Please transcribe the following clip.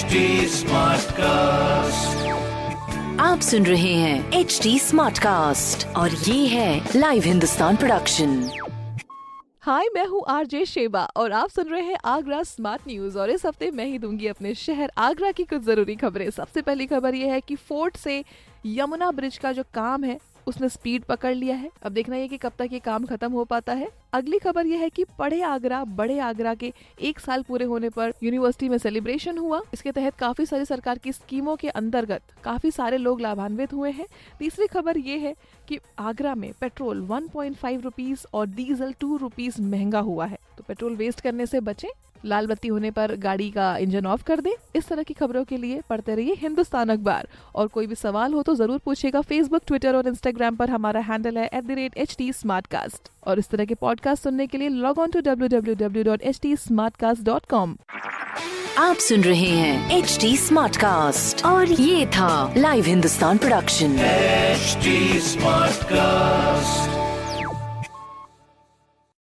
HD cast आप सुन रहे हैं एच डी स्मार्ट कास्ट और ये है लाइव हिंदुस्तान प्रोडक्शन हाय मैं हूँ आरजे शेबा और आप सुन रहे हैं आगरा स्मार्ट न्यूज़ और इस हफ़्ते मैं ही दूँगी अपने शहर आगरा की कुछ ज़रूरी खबरें। सबसे पहली खबर ये है कि फोर्ट से यमुना ब्रिज का जो काम है उसने स्पीड पकड़ लिया है। अब देखना ये कि कब तक ये काम खत्म हो पाता है। अगली खबर यह है कि पढ़े आगरा, बड़े आगरा के एक साल पूरे होने पर यूनिवर्सिटी में सेलिब्रेशन हुआ। इसके तहत काफ़ी सारी सरकार की स्कीमों के अंतर्गत काफ़ी सारे लोग लाभान्वित हुए हैं। तीसरी खबर ये है कि आगरा में पेट्रोल 1.5 रुपीस और डीजल 2 रुपीस महँगा हुआ है। तो पेट्रोल वेस्ट करने से बचें। लाल बत्ती होने पर गाड़ी का इंजन ऑफ़ कर दें। इस तरह की खबरों के लिए पढ़ते रहिए हिंदुस्तान अखबार। और कोई भी सवाल हो तो ज़रूर पूछेगा फेसबुक ट्विटर और इंस्टाग्राम पर। हमारा हैंडल है at the rate H T और इस तरह के पॉडकास्ट सुनने के लिए log on to W W W dot H T dot com आप सुन रहे हैं एच डी स्मार्ट कास्ट और ये था live Hindustan production HD Smartcast.